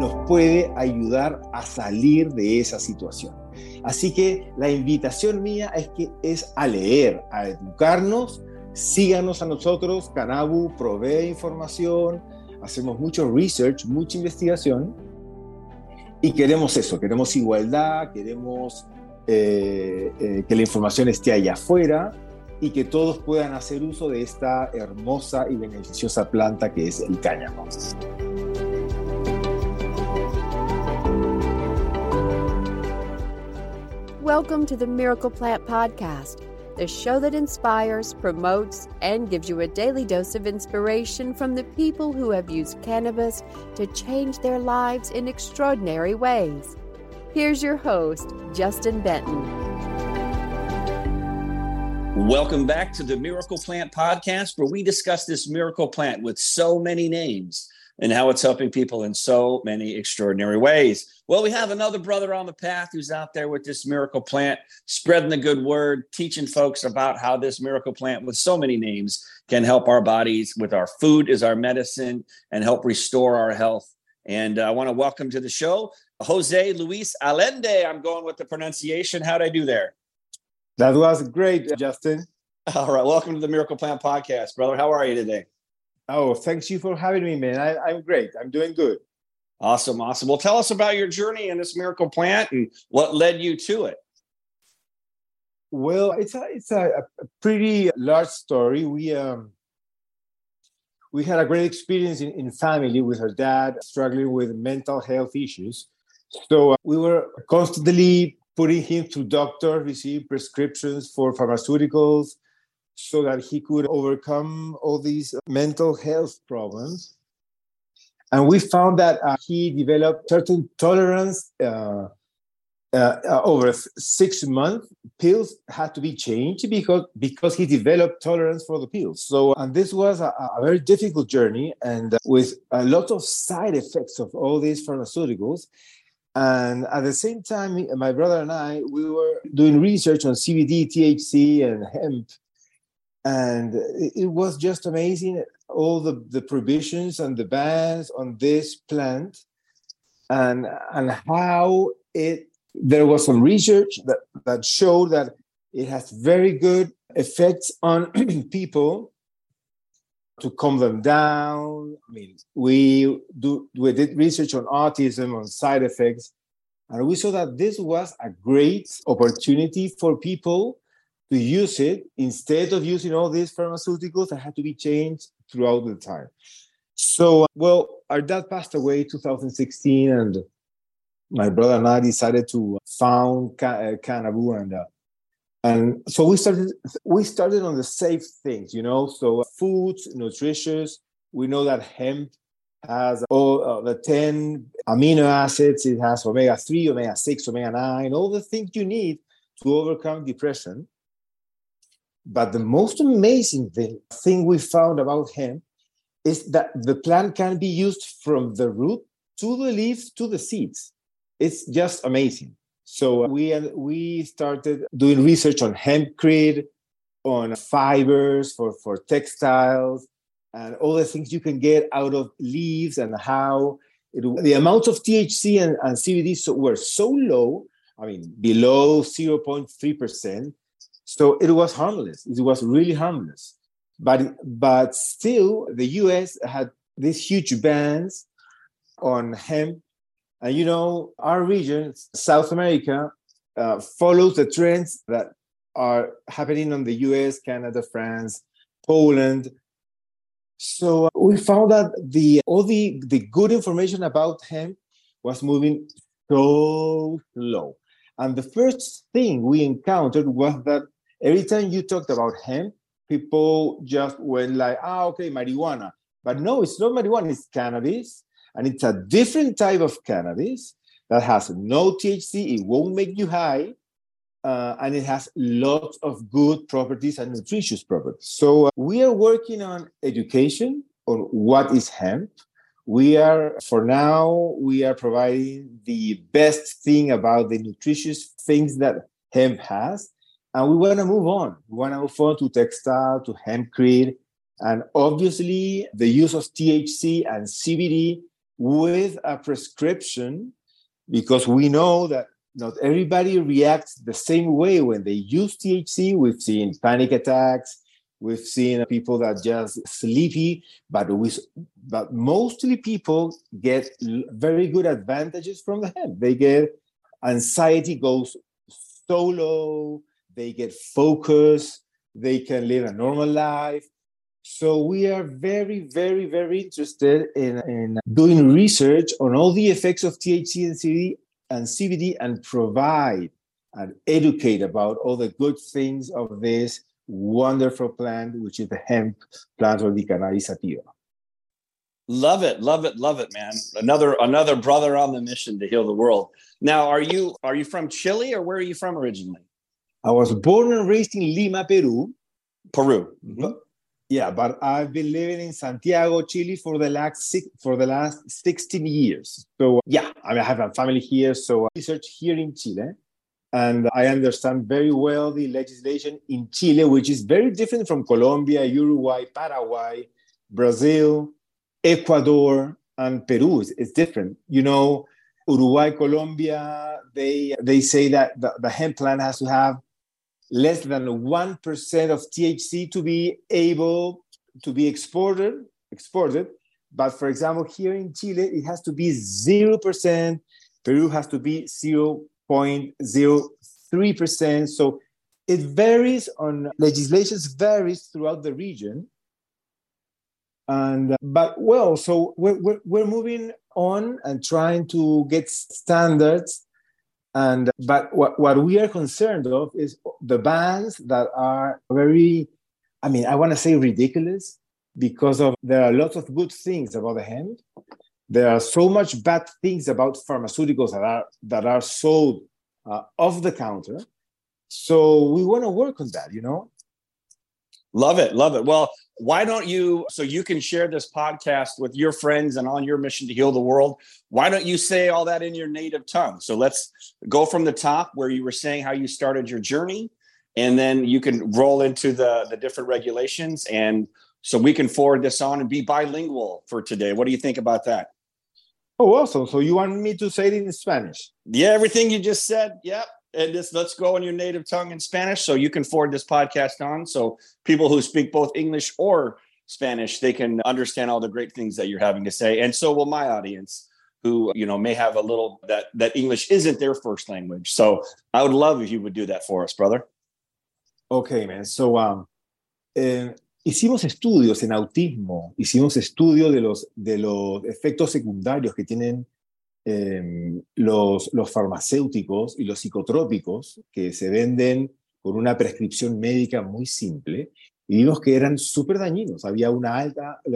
nos puede ayudar a salir de esa situación. Así que la invitación mía es que es a leer, a educarnos, síganos a nosotros, Canabu provee información, hacemos mucho research, mucha investigación y queremos eso, queremos igualdad, queremos eh, eh, que la información esté allá afuera y que todos puedan hacer uso de esta hermosa y beneficiosa planta que es el cáñamo. Welcome to the Miracle Plant Podcast, the show that inspires, promotes, and gives you a daily dose of inspiration from the people who have used cannabis to change their lives in extraordinary ways. Here's your host, Justin Benton. Welcome back to the Miracle Plant Podcast, where we discuss this miracle plant with so many names and how it's helping people in so many extraordinary ways. Well, we have another brother on the path who's out there with this miracle plant, spreading the good word, teaching folks about how this miracle plant with so many names can help our bodies with our food is our medicine and help restore our health. And uh, I want to welcome to the show Jose Luis Allende. I'm going with the pronunciation. How'd I do there? That was great, Justin. All right. Welcome to the Miracle Plant Podcast, brother. How are you today? Oh, thanks you for having me, man. I, I'm great. I'm doing good. Awesome, awesome. Well, tell us about your journey in this miracle plant and what led you to it. Well, it's a it's a, a pretty large story. We um we had a great experience in, in family with her dad struggling with mental health issues. So uh, we were constantly putting him to doctors, receiving prescriptions for pharmaceuticals, so that he could overcome all these mental health problems. And we found that uh, he developed certain tolerance uh, uh, uh over six months. Pills had to be changed because because he developed tolerance for the pills. So, and this was a, a very difficult journey, and uh, with a lot of side effects of all these pharmaceuticals. And at the same time, my brother and I, we were doing research on CBD, THC, and hemp and it was just amazing all the, the prohibitions and the bans on this plant and and how it there was some research that that showed that it has very good effects on people to calm them down. I mean we do we did research on autism on side effects and we saw that this was a great opportunity for people to use it instead of using all these pharmaceuticals that had to be changed throughout the time. So, well, our dad passed away 2016, and my brother and I decided to found uh, Kannabu, and uh, and so we started we started on the safe things, you know. So foods, nutritious. We know that hemp has all uh, the 10 amino acids. It has omega 3, omega 6, omega 9, all the things you need to overcome depression. But the most amazing thing, thing we found about hemp is that the plant can be used from the root to the leaves to the seeds. It's just amazing. So uh, we uh, we started doing research on hempcrete, on fibers for, for textiles, and all the things you can get out of leaves and how it, the amounts of THC and, and CBD so, were so low, I mean, below 0.3%, so it was harmless. It was really harmless. But but still, the U.S. had these huge bans on hemp, and you know our region, South America, uh, follows the trends that are happening on the U.S., Canada, France, Poland. So we found that the all the the good information about hemp was moving so slow. And the first thing we encountered was that every time you talked about hemp, people just went like, ah, okay, marijuana. But no, it's not marijuana, it's cannabis. And it's a different type of cannabis that has no THC, it won't make you high, uh, and it has lots of good properties and nutritious properties. So uh, we are working on education on what is hemp. We are, for now, we are providing the best thing about the nutritious things that hemp has and we want to move on. We want to move on to textile, to hempcrete, and obviously the use of THC and CBD with a prescription because we know that not everybody reacts the same way when they use THC. We've seen panic attacks, we've seen people that just sleepy, but we, but mostly people get very good advantages from the hemp. They get anxiety goes so low, they get focused, they can live a normal life. So we are very, very, very interested in, in doing research on all the effects of THC and CBD and CBD and provide and educate about all the good things of this wonderful plant, which is the hemp plant or the cannabis sativa. Love it, love it, love it, man. Another another brother on the mission to heal the world. Now, are you are you from Chile or where are you from originally? I was born and raised in Lima, Peru. Peru. Mm-hmm. Yeah, but I've been living in Santiago, Chile for the last six, for the last 16 years. So yeah, I, mean, I have a family here, so I research here in Chile, and I understand very well the legislation in Chile, which is very different from Colombia, Uruguay, Paraguay, Brazil, Ecuador, and Peru. It's, it's different. You know, Uruguay, Colombia, they they say that the, the hemp plant has to have less than 1% of THC to be able to be exported, exported. But for example, here in Chile, it has to be 0%. Peru has to be 0.03%. So it varies on legislations varies throughout the region. And but well, so we're, we're, we're moving on and trying to get standards and but what, what we are concerned of is the bans that are very, I mean, I want to say ridiculous because of there are lots of good things about the hemp. There are so much bad things about pharmaceuticals that are that are sold uh, off the counter. So we want to work on that, you know. Love it, love it. Well, why don't you so you can share this podcast with your friends and on your mission to heal the world why don't you say all that in your native tongue? So let's go from the top where you were saying how you started your journey and then you can roll into the the different regulations and so we can forward this on and be bilingual for today. What do you think about that? Oh awesome. So you want me to say it in spanish? Yeah everything you just said. Yep and just let's go in your native tongue in Spanish so you can forward this podcast on. So people who speak both English or Spanish, they can understand all the great things that you're having to say. And so will my audience who, you know, may have a little that that English isn't their first language. So I would love if you would do that for us, brother. Okay, man. So um eh, hicimos estudios en autismo, hicimos estudios de los de los efectos secundarios que tienen Em, los, los farmacéuticos y los psicotrópicos que se venden con una prescripción médica muy simple y vimos que eran súper dañinos. Había una alta, eh,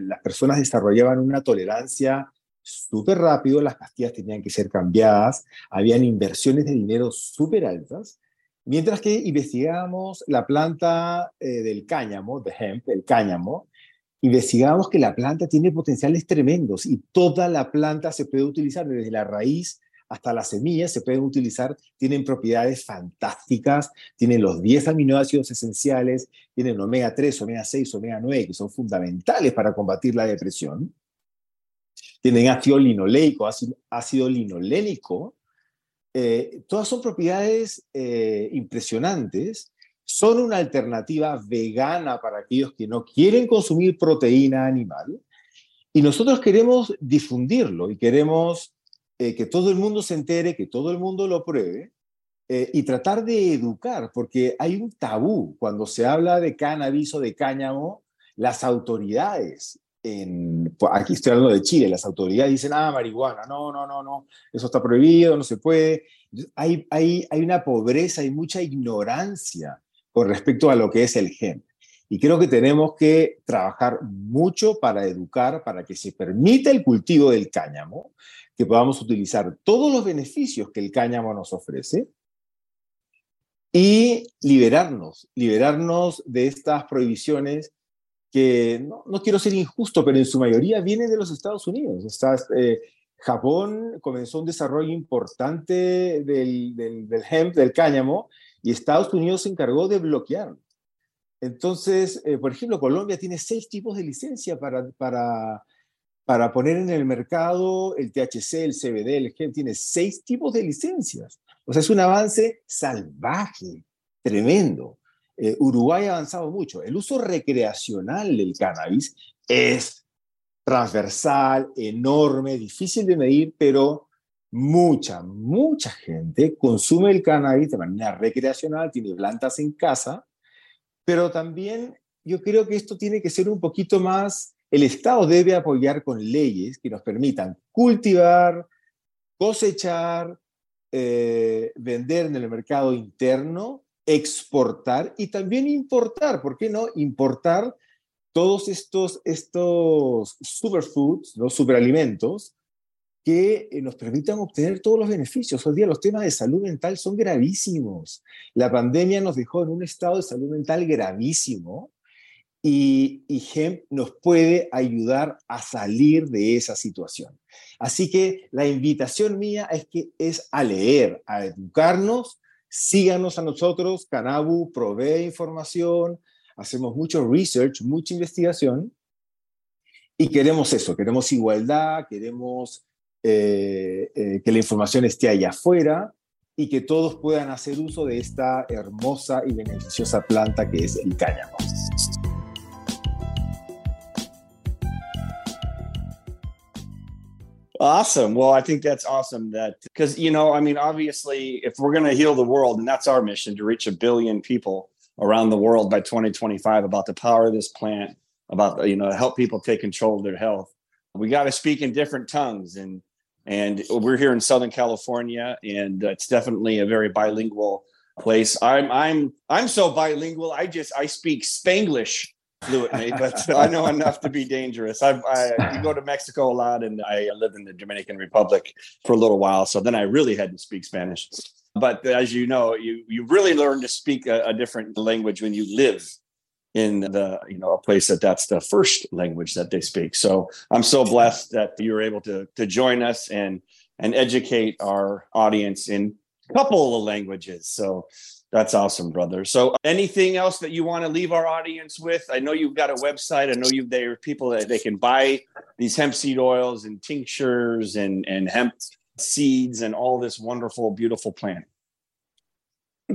las personas desarrollaban una tolerancia súper rápido, las pastillas tenían que ser cambiadas, habían inversiones de dinero súper altas, mientras que investigábamos la planta eh, del cáñamo, de hemp, el cáñamo, investigamos que la planta tiene potenciales tremendos y toda la planta se puede utilizar desde la raíz hasta las semillas se pueden utilizar, tienen propiedades fantásticas, tienen los 10 aminoácidos esenciales, tienen omega 3, omega 6, omega 9, que son fundamentales para combatir la depresión. Tienen ácido linoleico, ácido, linolénico. Eh, todas son propiedades eh, impresionantes son una alternativa vegana para aquellos que no quieren consumir proteína animal. Y nosotros queremos difundirlo y queremos eh, que todo el mundo se entere, que todo el mundo lo pruebe eh, y tratar de educar, porque hay un tabú cuando se habla de cannabis o de cáñamo, las autoridades, en, aquí estoy hablando de Chile, las autoridades dicen, ah, marihuana, no, no, no, no, eso está prohibido, no se puede. Hay, hay, hay una pobreza, hay mucha ignorancia con respecto a lo que es el gen. Y creo que tenemos que trabajar mucho para educar, para que se permita el cultivo del cáñamo, que podamos utilizar todos los beneficios que el cáñamo nos ofrece y liberarnos, liberarnos de estas prohibiciones que no, quiero ser injusto, pero en su mayoría vienen de los Estados Unidos. Eh, Japón comenzó un desarrollo importante del, del, del hemp, del cáñamo, y Estados Unidos se encargó de bloquear. Entonces, eh, por ejemplo, Colombia tiene seis tipos de licencia para, para, para poner en el mercado el THC, el CBD, el hemp, tiene seis tipos de licencias. O sea, es un avance salvaje, tremendo. Eh, Uruguay ha avanzado mucho. El uso recreacional del cannabis es transversal, enorme, difícil de medir, pero mucha, mucha gente consume el cannabis de manera recreacional, tiene plantas en casa, pero también yo creo que esto tiene que ser un poquito más, el Estado debe apoyar con leyes que nos permitan cultivar, cosechar, eh, vender en el mercado interno, exportar y también importar, ¿por qué no? Importar todos estos, estos superfoods, los superalimentos, que eh, nos permitan obtener todos los beneficios. Hoy día los temas de salud mental son gravísimos. La pandemia nos dejó en un estado de salud mental gravísimo y, y GEM nos puede ayudar a salir de esa situación. Así que la invitación mía es que es a leer, a educarnos. Síganos a nosotros, Canabu provee información, hacemos mucho research, mucha investigación y queremos eso, queremos igualdad, queremos eh, eh, que la información esté allá afuera y que todos puedan hacer uso de esta hermosa y beneficiosa planta que es el cáñamo. Awesome. Well, I think that's awesome that because, you know, I mean, obviously, if we're going to heal the world, and that's our mission to reach a billion people around the world by 2025 about the power of this plant, about, you know, help people take control of their health, we got to speak in different tongues. And and we're here in Southern California, and it's definitely a very bilingual place. I'm I'm I'm so bilingual. I just I speak Spanglish fluently, but I know enough to be dangerous. I, I go to Mexico a lot, and I lived in the Dominican Republic for a little while. So then I really had to speak Spanish. But as you know, you you really learn to speak a, a different language when you live in the you know a place that that's the first language that they speak. So i'm so blessed that you're able to to join us and and educate our audience in a couple of languages. So that's awesome brother. So anything else that you want to leave our audience with? I know you've got a website. I know you there are people that they can buy these hemp seed oils and tinctures and and hemp seeds and all this wonderful beautiful plant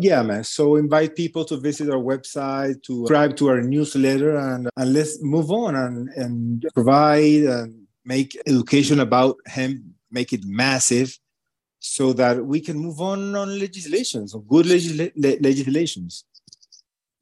yeah, man. So invite people to visit our website, to subscribe to our newsletter, and, and let's move on and, and provide and make education about hemp, make it massive so that we can move on on legislations, on good legisla- legislations.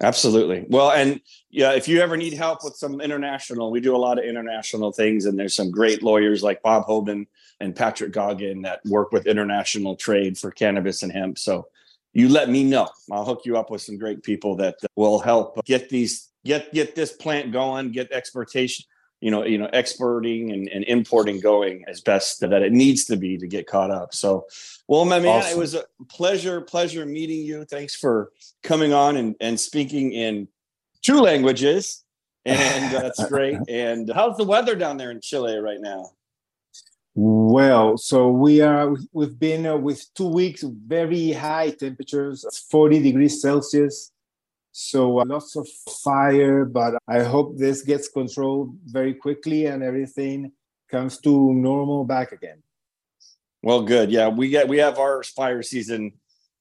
Absolutely. Well, and yeah, if you ever need help with some international, we do a lot of international things, and there's some great lawyers like Bob Hoban and Patrick Goggin that work with international trade for cannabis and hemp. So you let me know. I'll hook you up with some great people that will help get these get get this plant going, get exportation, you know, you know, exporting and, and importing going as best that it needs to be to get caught up. So, well, my man, awesome. it was a pleasure, pleasure meeting you. Thanks for coming on and, and speaking in two languages. And uh, that's great. And how's the weather down there in Chile right now? Well, so we are we've been uh, with two weeks very high temperatures, 40 degrees Celsius. So uh, lots of fire, but I hope this gets controlled very quickly and everything comes to normal back again. Well, good. Yeah, we get we have our fire season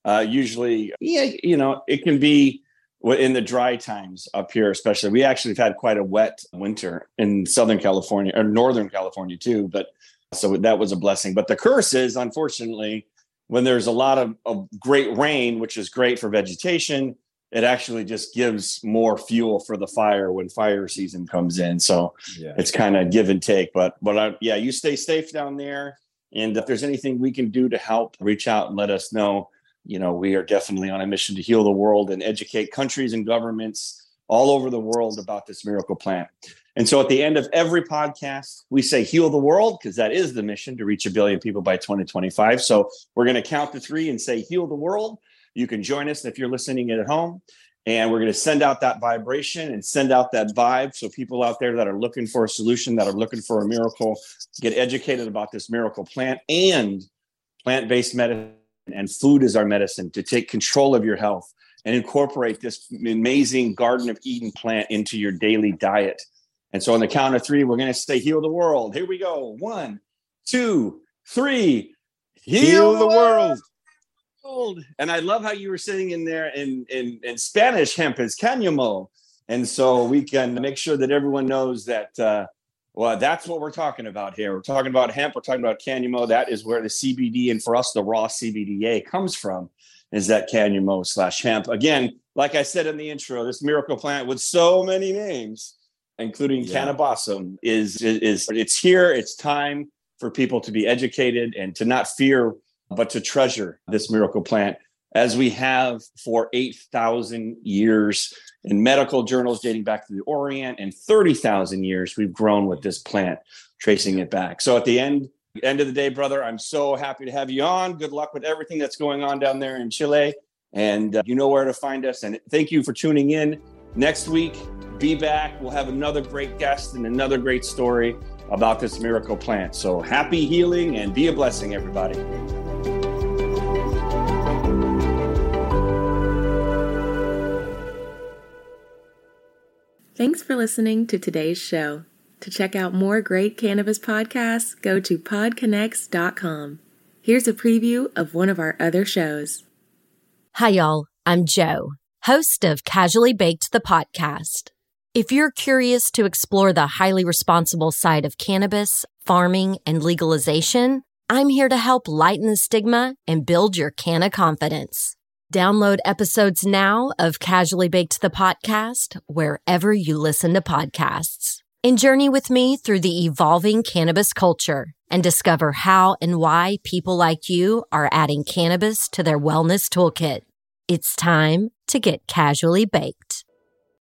uh, usually. Yeah, you know, it can be in the dry times up here, especially. We actually have had quite a wet winter in Southern California or Northern California too, but so that was a blessing. But the curse is, unfortunately, when there's a lot of, of great rain, which is great for vegetation, it actually just gives more fuel for the fire when fire season comes in. So yeah. it's kind of give and take. But but I, yeah, you stay safe down there. And if there's anything we can do to help, reach out and let us know. You know, we are definitely on a mission to heal the world and educate countries and governments all over the world about this miracle plant. And so at the end of every podcast, we say heal the world because that is the mission to reach a billion people by 2025. So we're going to count to three and say heal the world. You can join us if you're listening at home. And we're going to send out that vibration and send out that vibe. So people out there that are looking for a solution, that are looking for a miracle, get educated about this miracle plant and plant based medicine and food is our medicine to take control of your health and incorporate this amazing Garden of Eden plant into your daily diet And so on the count of three, we're going to say heal the world. Here we go. One, two, three. Heal, heal the world. world. And I love how you were sitting in there in, in, in Spanish, hemp is cáñamo. And so we can make sure that everyone knows that, uh, well, that's what we're talking about here. We're talking about hemp. We're talking about cáñamo. That is where the CBD and for us, the raw CBDA comes from is that cáñamo slash hemp. Again, like I said in the intro, this miracle plant with so many names, including yeah. kaneh-bosm, is, is, is it's here. It's time for people to be educated and to not fear, but to treasure this miracle plant as we have for 8,000 years in medical journals dating back to the Orient and 30,000 years we've grown with this plant, tracing it back. So at the end, end of the day, brother, I'm so happy to have you on. Good luck with everything that's going on down there in Chile. And uh, you know where to find us. And thank you for tuning in. Next week, be back. We'll have another great guest and another great story about this miracle plant. So happy healing and be a blessing, everybody. Thanks for listening to today's show. To check out more great cannabis podcasts, go to podconx.com. Here's a preview of one of our other shows. Hi, y'all. I'm Joe, host of Casually Baked the podcast. If you're curious to explore the highly responsible side of cannabis, farming, and legalization, I'm here to help lighten the stigma and build your canna confidence. Download episodes now of Casually Baked the podcast wherever you listen to podcasts and journey with me through the evolving cannabis culture and discover how and why people like you are adding cannabis to their wellness toolkit. It's time to get casually baked.